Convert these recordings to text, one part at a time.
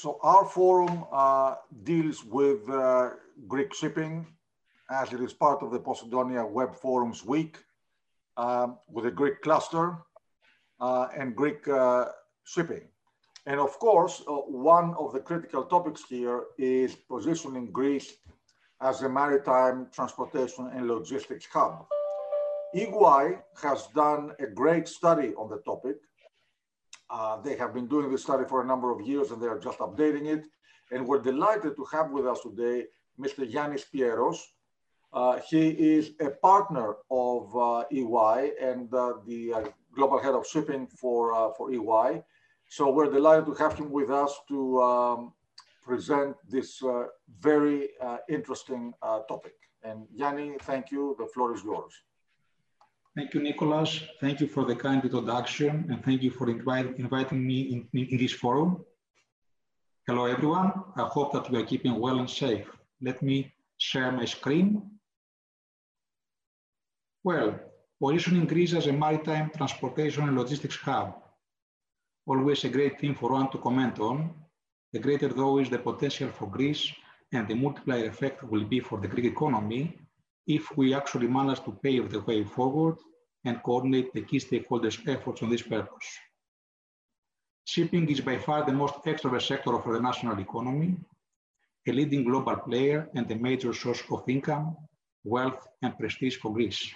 so our forum uh, deals with uh, Greek shipping as it is part of the Posidonia Web Forums Week um, with a Greek cluster uh, and Greek uh, shipping. And of course, uh, one of the critical topics here is positioning Greece as a maritime transportation and logistics hub. EY has done a great study on the topic. Uh, they have been doing this study for a number of years and they are just updating it. And we're delighted to have with us today Mr. Yannis Pieros. Uh, he is a partner of uh, EY and uh, the uh, global head of shipping for, for EY. So we're delighted to have him with us to um, present this very interesting topic. And Yanni, thank you. The floor is yours. Thank you, Nicholas. Thank you for the kind introduction and thank you for invite, inviting me in, in, this forum. Hello, everyone. I hope that you are keeping well and safe. Let me share my screen. Well, positioning Greece as a maritime transportation and logistics hub. Always a great thing for one to comment on. The greater though is the potential for Greece and the multiplier effect will be for the Greek economy if we actually manage to pave the way forward and coordinate the key stakeholders' efforts on this purpose. Shipping is by far the most extrovert sector of the national economy, a leading global player and a major source of income, wealth, and prestige for Greece.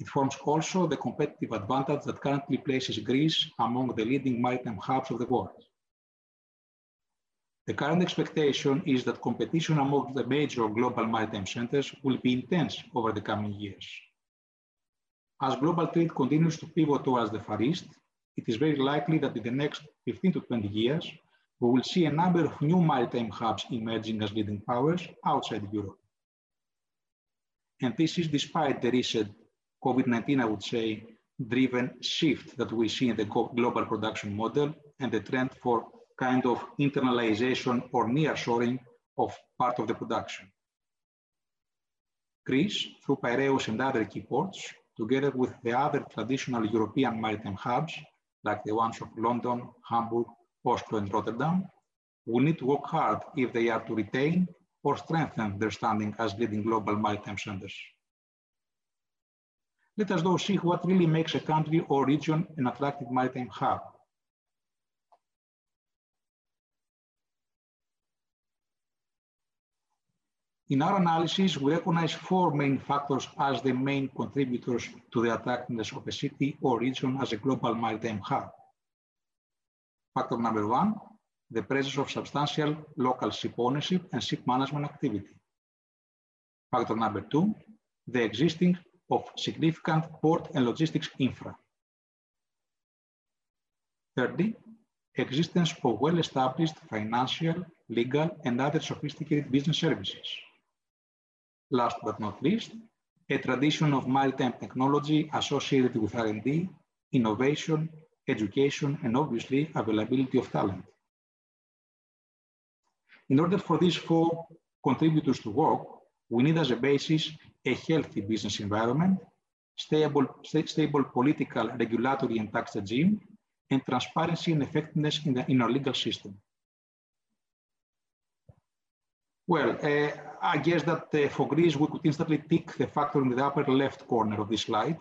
It forms also the competitive advantage that currently places Greece among the leading maritime hubs of the world. The current expectation is that competition among the major global maritime centers will be intense over the coming years. As global trade continues to pivot towards the Far East, it is very likely that in the next 15 to 20 years, we will see a number of new maritime hubs emerging as leading powers outside Europe. And this is despite the recent COVID-19, I would say, driven shift that we see in the global production model and the trend for kind of internalization or nearshoring of part of the production. Greece, through Piraeus and other key ports, together with the other traditional European maritime hubs, like the ones of London, Hamburg, Oslo, and Rotterdam, will need to work hard if they are to retain or strengthen their standing as leading global maritime centers. Let us though see what really makes a country or region an attractive maritime hub In our analysis, we recognize four main factors as the main contributors to the attractiveness of a city or region as a global maritime hub. Factor number one, the presence of substantial local ship ownership and ship management activity. Factor number two, the existing of significant port and logistics infra. Thirdly, existence of well-established financial, legal, and other sophisticated business services. Last but not least, a tradition of maritime technology associated with R&D, innovation, education, and obviously availability of talent. In order for these four contributors to work, we need as a basis a healthy business environment, stable, stable political, regulatory, and tax regime, and transparency and effectiveness in, the, in our legal system. Well, uh, I guess that uh, for Greece, we could instantly tick the factor in the upper left corner of this slide.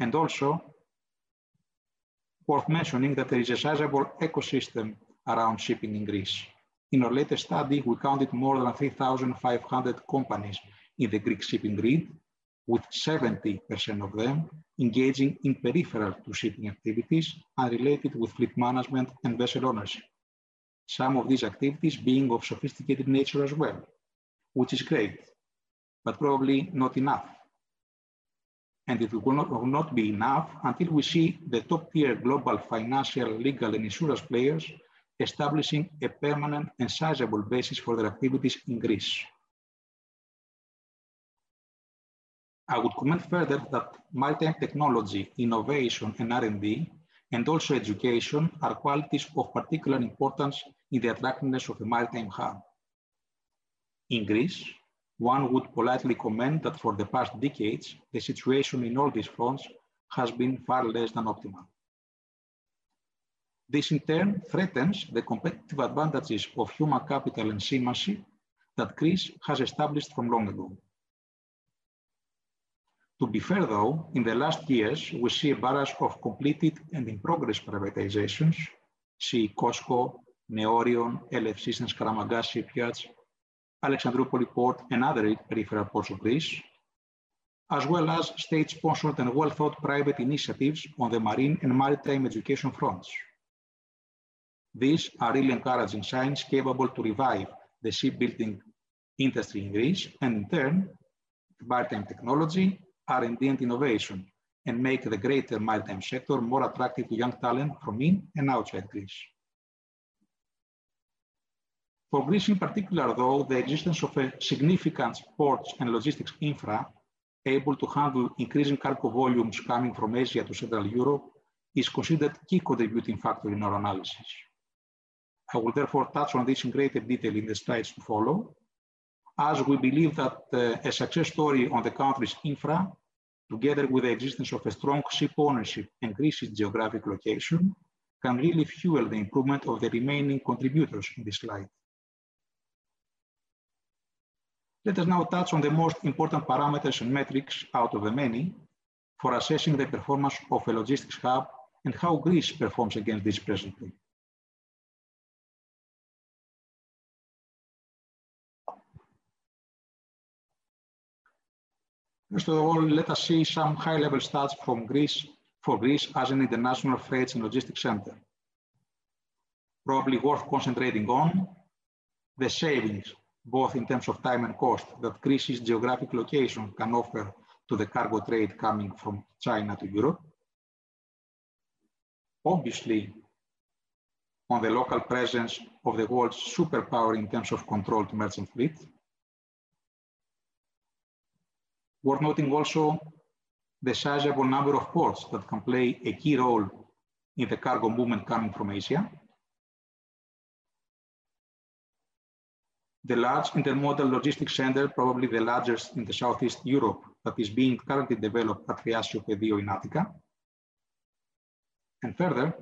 And also, worth mentioning that there is a sizable ecosystem around shipping in Greece. In our latest study, we counted more than 3,500 companies in the Greek shipping grid, with 70% of them engaging in peripheral to shipping activities and related with fleet management and vessel ownership some of these activities being of sophisticated nature as well, which is great, but probably not enough. And it will not, will not be enough until we see the top tier global financial, legal, and insurance players establishing a permanent and sizable basis for their activities in Greece. I would comment further that maritime technology, innovation, and R&D and also education are qualities of particular importance in the attractiveness of a maritime hub. In Greece, one would politely comment that for the past decades, the situation in all these fronts has been far less than optimal. This in turn threatens the competitive advantages of human capital and seamanship that Greece has established from long ago. To be fair though, in the last years, we see a barrage of completed and in progress privatizations, see COSCO, Neorion, LF Systems, Skaramangas shipyards, Alexandroupoli port and other peripheral ports of Greece, as well as state-sponsored and well-thought private initiatives on the marine and maritime education fronts. These are really encouraging signs capable to revive the shipbuilding industry in Greece and in turn, maritime technology, R&D and innovation, and make the greater maritime sector more attractive to young talent from in and outside Greece. For Greece in particular, though, the existence of a significant ports and logistics infra able to handle increasing cargo volumes coming from Asia to Central Europe is considered key contributing factor in our analysis. I will therefore touch on this in greater detail in the slides to follow, as we believe that uh, a success story on the country's infra, together with the existence of a strong ship ownership and Greece's geographic location, can really fuel the improvement of the remaining contributors in this slide. Let us now touch on the most important parameters and metrics out of the many for assessing the performance of a logistics hub and how Greece performs against this presently. First of all, let us see some high-level stats from Greece for Greece as an international freight and logistics center. Probably worth concentrating on the savings, both in terms of time and cost, that Greece's geographic location can offer to the cargo trade coming from China to Europe. Obviously, on the local presence of the world's superpower in terms of controlled merchant fleet, Worth noting also the sizable number of ports that can play a key role in the cargo movement coming from Asia. The large intermodal logistics center, probably the largest in the Southeast Europe, that is being currently developed at Thriasio Pedio in Attica. And further,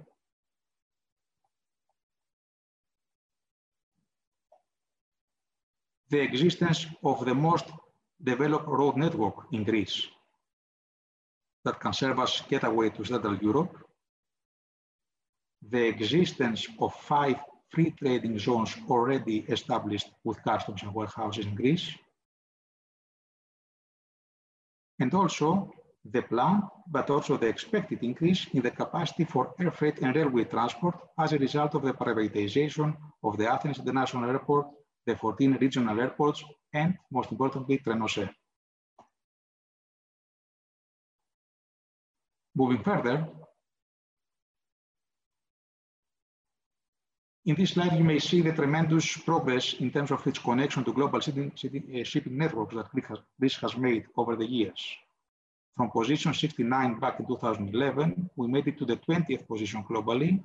the existence of the most developed road network in Greece that can serve as getaway to Central Europe, the existence of five free trading zones already established with customs and warehouses in Greece, and also the plan, but also the expected increase in the capacity for air freight and railway transport as a result of the privatization of the Athens International Airport, the 14 regional airports, and most importantly, TRAINOSE. Moving further, in this slide, you may see the tremendous progress in terms of its connection to global shipping, shipping eh, networks that this has made over the years. From position 69 back in 2011, we made it to the 20th position globally,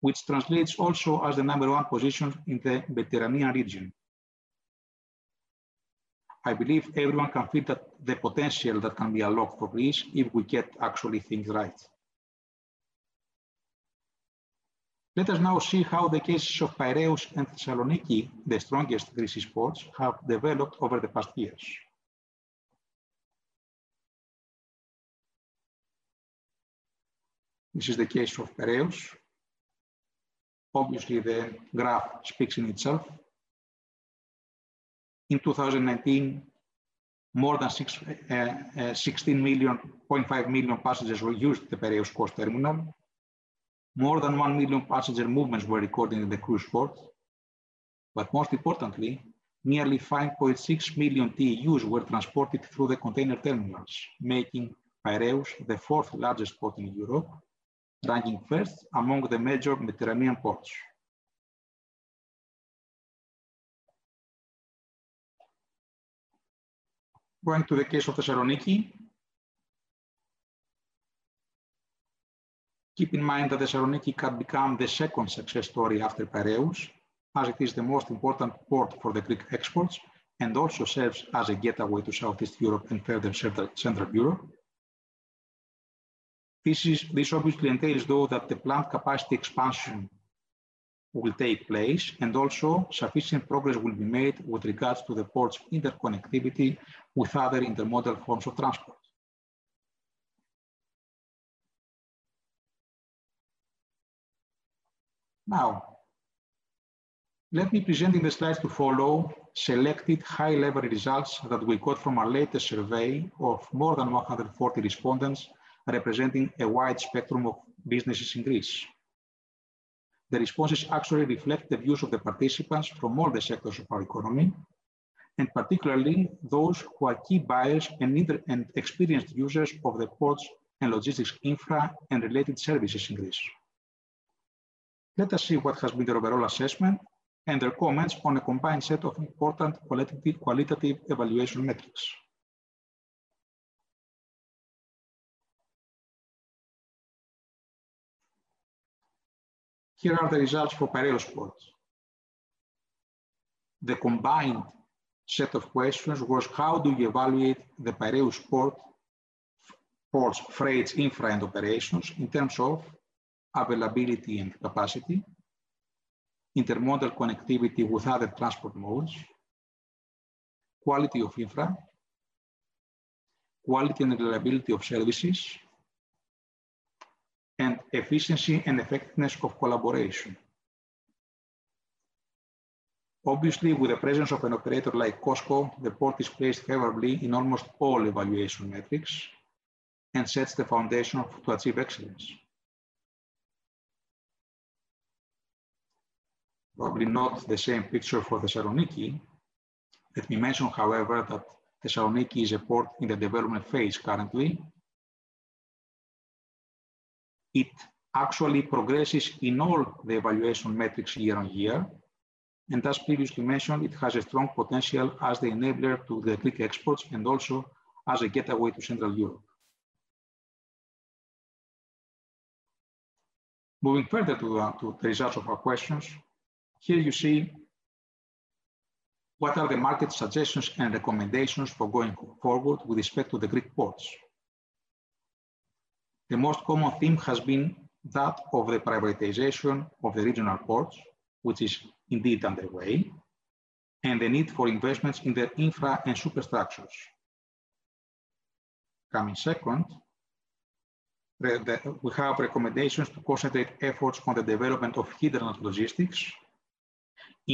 which translates also as the number one position in the Mediterranean region. I believe everyone can feel that the potential that can be unlocked for Greece if we get actually things right. Let us now see how the cases of Piraeus and Thessaloniki, the strongest Greece ports, have developed over the past years. This is the case of Piraeus. Obviously, the graph speaks in itself. In 2019, more than six, uh, uh, 16 million, 0.5 million passengers were used the Piraeus coast terminal. More than 1 million passenger movements were recorded in the cruise port. But most importantly, nearly 5.6 million TEUs were transported through the container terminals, making Piraeus the fourth largest port in Europe, ranking first among the major Mediterranean ports. Going to the case of Thessaloniki, keep in mind that Thessaloniki can become the second success story after Piraeus, as it is the most important port for the Greek exports and also serves as a getaway to Southeast Europe and further Central Europe. This, is, this obviously entails, though, that the plant capacity expansion will take place and also sufficient progress will be made with regards to the port's interconnectivity with other intermodal forms of transport. Now, let me present in the slides to follow selected high-level results that we got from our latest survey of more than 140 respondents representing a wide spectrum of businesses in Greece. The responses actually reflect the views of the participants from all the sectors of our economy, and particularly those who are key buyers and, and experienced users of the ports and logistics infra and related services in Greece. Let us see what has been their overall assessment and their comments on a combined set of important qualitative, evaluation metrics. Here are the results for Piraeus Ports. The combined set of questions was how do you evaluate the Piraeus Port, port's freight infra and operations in terms of availability and capacity, intermodal connectivity with other transport modes, quality of infra, quality and reliability of services, and efficiency and effectiveness of collaboration. Obviously, with the presence of an operator like COSCO, the port is placed favorably in almost all evaluation metrics and sets the foundation to achieve excellence. Probably not the same picture for Thessaloniki. Let me mention, however, that Thessaloniki is a port in the development phase currently. It actually progresses in all the evaluation metrics year on year. And as previously mentioned, it has a strong potential as the enabler to the Greek exports and also as a gateway to Central Europe. Moving further to, to the results of our questions, here you see what are the market suggestions and recommendations for going forward with respect to the Greek ports. The most common theme has been that of the privatization of the regional ports, which is indeed underway, and the need for investments in their infra and superstructures. Coming second, we have recommendations to concentrate efforts on the development of hinterland logistics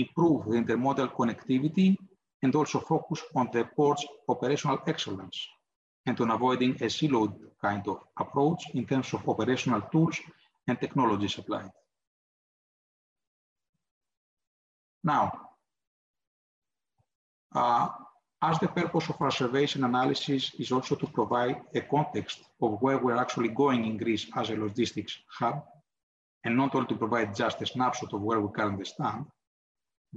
improve the intermodal connectivity, and also focus on the port's operational excellence and on avoiding a siloed kind of approach in terms of operational tools and technology supplied. Now, uh, as the purpose of our surveys and analysis is also to provide a context of where we're actually going in Greece as a logistics hub, and not only to provide just a snapshot of where we currently stand,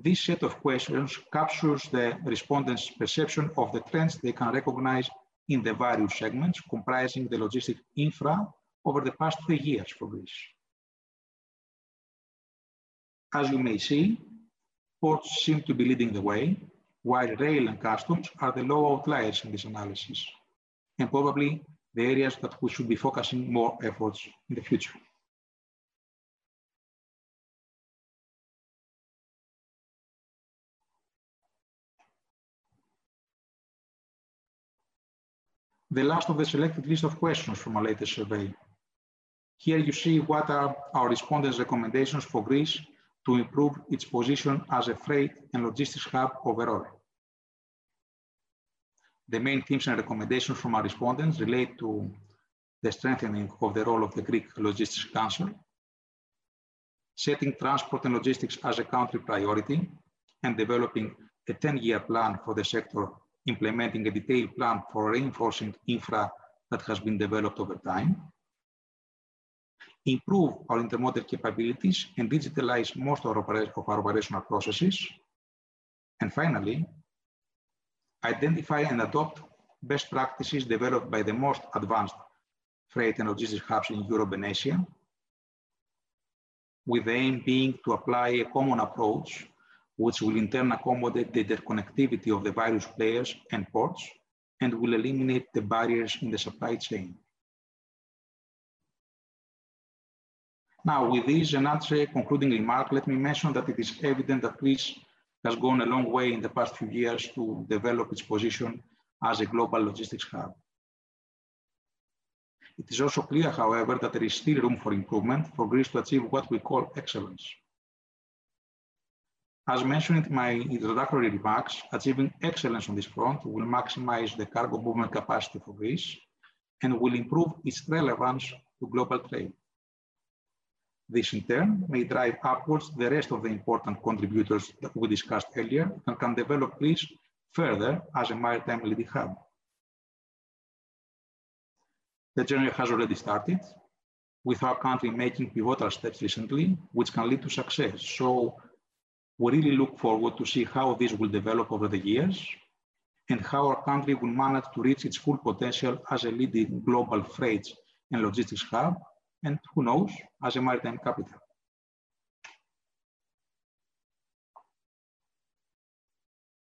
this set of questions captures the respondents' perception of the trends they can recognize in the various segments comprising the logistic infra over the past three years for Greece. As you may see, ports seem to be leading the way, while rail and customs are the low outliers in this analysis, and probably the areas that we should be focusing more efforts in the future. The last of the selected list of questions from our latest survey. Here you see what are our respondents' recommendations for Greece to improve its position as a freight and logistics hub overall. The main themes and recommendations from our respondents relate to the strengthening of the role of the Greek Logistics Council, setting transport and logistics as a country priority, and developing a 10-year plan for the sector implementing a detailed plan for reinforcing infra that has been developed over time, improve our intermodal capabilities and digitalize most of our, operational processes, and finally, identify and adopt best practices developed by the most advanced freight and logistics hubs in Europe and Asia, with the aim being to apply a common approach which will in turn accommodate the interconnectivity of the various players and ports and will eliminate the barriers in the supply chain. Now, with this and another concluding remark, let me mention that it is evident that Greece has gone a long way in the past few years to develop its position as a global logistics hub. It is also clear, however, that there is still room for improvement for Greece to achieve what we call excellence. As mentioned in my introductory remarks, achieving excellence on this front will maximize the cargo movement capacity for Greece and will improve its relevance to global trade. This in turn may drive upwards the rest of the important contributors that we discussed earlier and can develop Greece further as a maritime leading hub. The journey has already started, with our country making pivotal steps recently, which can lead to success. So we really look forward to see how this will develop over the years and how our country will manage to reach its full potential as a leading global freight and logistics hub, and who knows, as a maritime capital.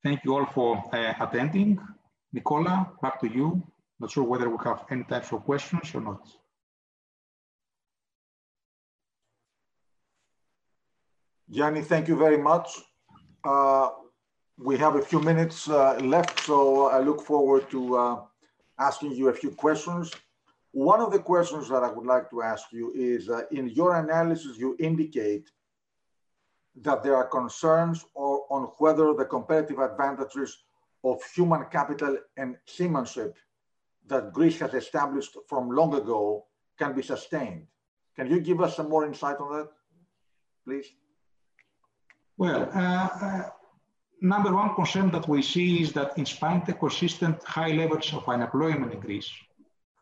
Thank you all for uh, attending. Nicola, back to you. Not sure whether we have any time for questions or not. Yanni, thank you very much. Uh, we have a few minutes uh, left, so I look forward to uh, asking you a few questions. One of the questions that I would like to ask you is, uh, in your analysis, you indicate that there are concerns or, on whether the competitive advantages of human capital and seamanship that Greece has established from long ago can be sustained. Can you give us some more insight on that, please? Well, uh, uh, number one concern that we see is that in spite of the consistent high levels of unemployment in Greece,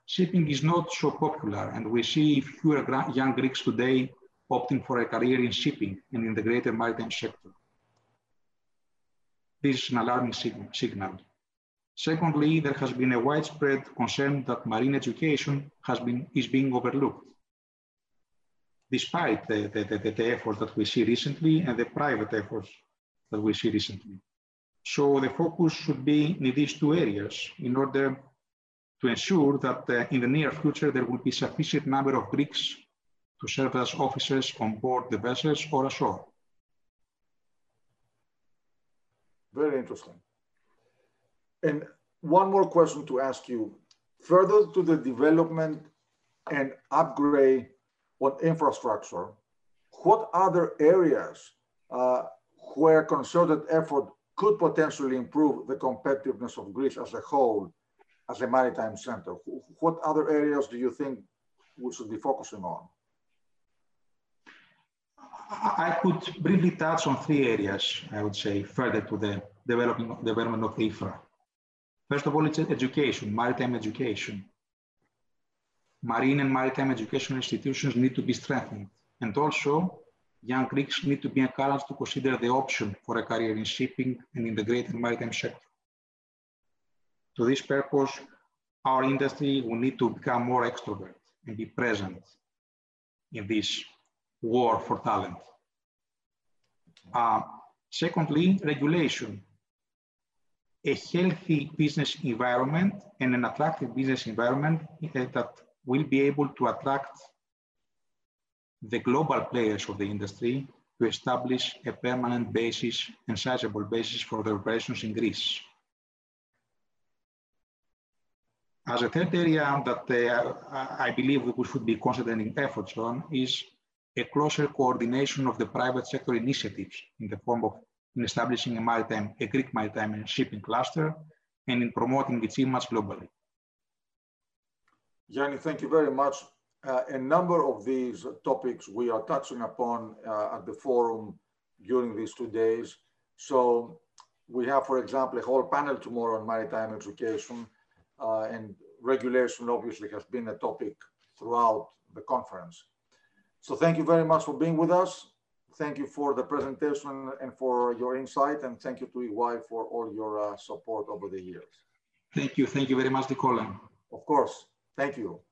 shipping is not so popular, and we see fewer young Greeks today opting for a career in shipping and in the greater maritime sector. This is an alarming signal. Secondly, there has been a widespread concern that marine education has been, is being overlooked, despite the, the, the, the efforts that we see recently and the private efforts that we see recently. So the focus should be in these two areas in order to ensure that uh, in the near future there will be sufficient number of Greeks to serve as officers on board the vessels or ashore. Very interesting. And one more question to ask you. Further to the development and upgrade on infrastructure, what other areas uh, where concerted effort could potentially improve the competitiveness of Greece as a whole, as a maritime center? What other areas do you think we should be focusing on? I could briefly touch on three areas, I would say, further to the development, of infra. First of all, it's education, maritime education. Marine and maritime education institutions need to be strengthened. And also, young Greeks need to be encouraged to consider the option for a career in shipping and in the greater maritime sector. To this purpose, our industry will need to become more extrovert and be present in this war for talent. Uh, secondly, regulation a healthy business environment and an attractive business environment that will be able to attract the global players of the industry to establish a permanent basis and sizable basis for their operations in Greece. As a third area that uh, I believe we should be concentrating efforts on is a closer coordination of the private sector initiatives in the form of in establishing a maritime, a Greek maritime shipping cluster, and in promoting its image globally. Yanni, thank you very much. Uh, a number of these topics we are touching upon uh, at the forum during these two days. So we have, for example, a whole panel tomorrow on maritime education uh, and regulation obviously has been a topic throughout the conference. So thank you very much for being with us thank you for the presentation and for your insight, and thank you to EY for all your uh, support over the years. Thank you. Thank you very much, Nicola. Of course. Thank you.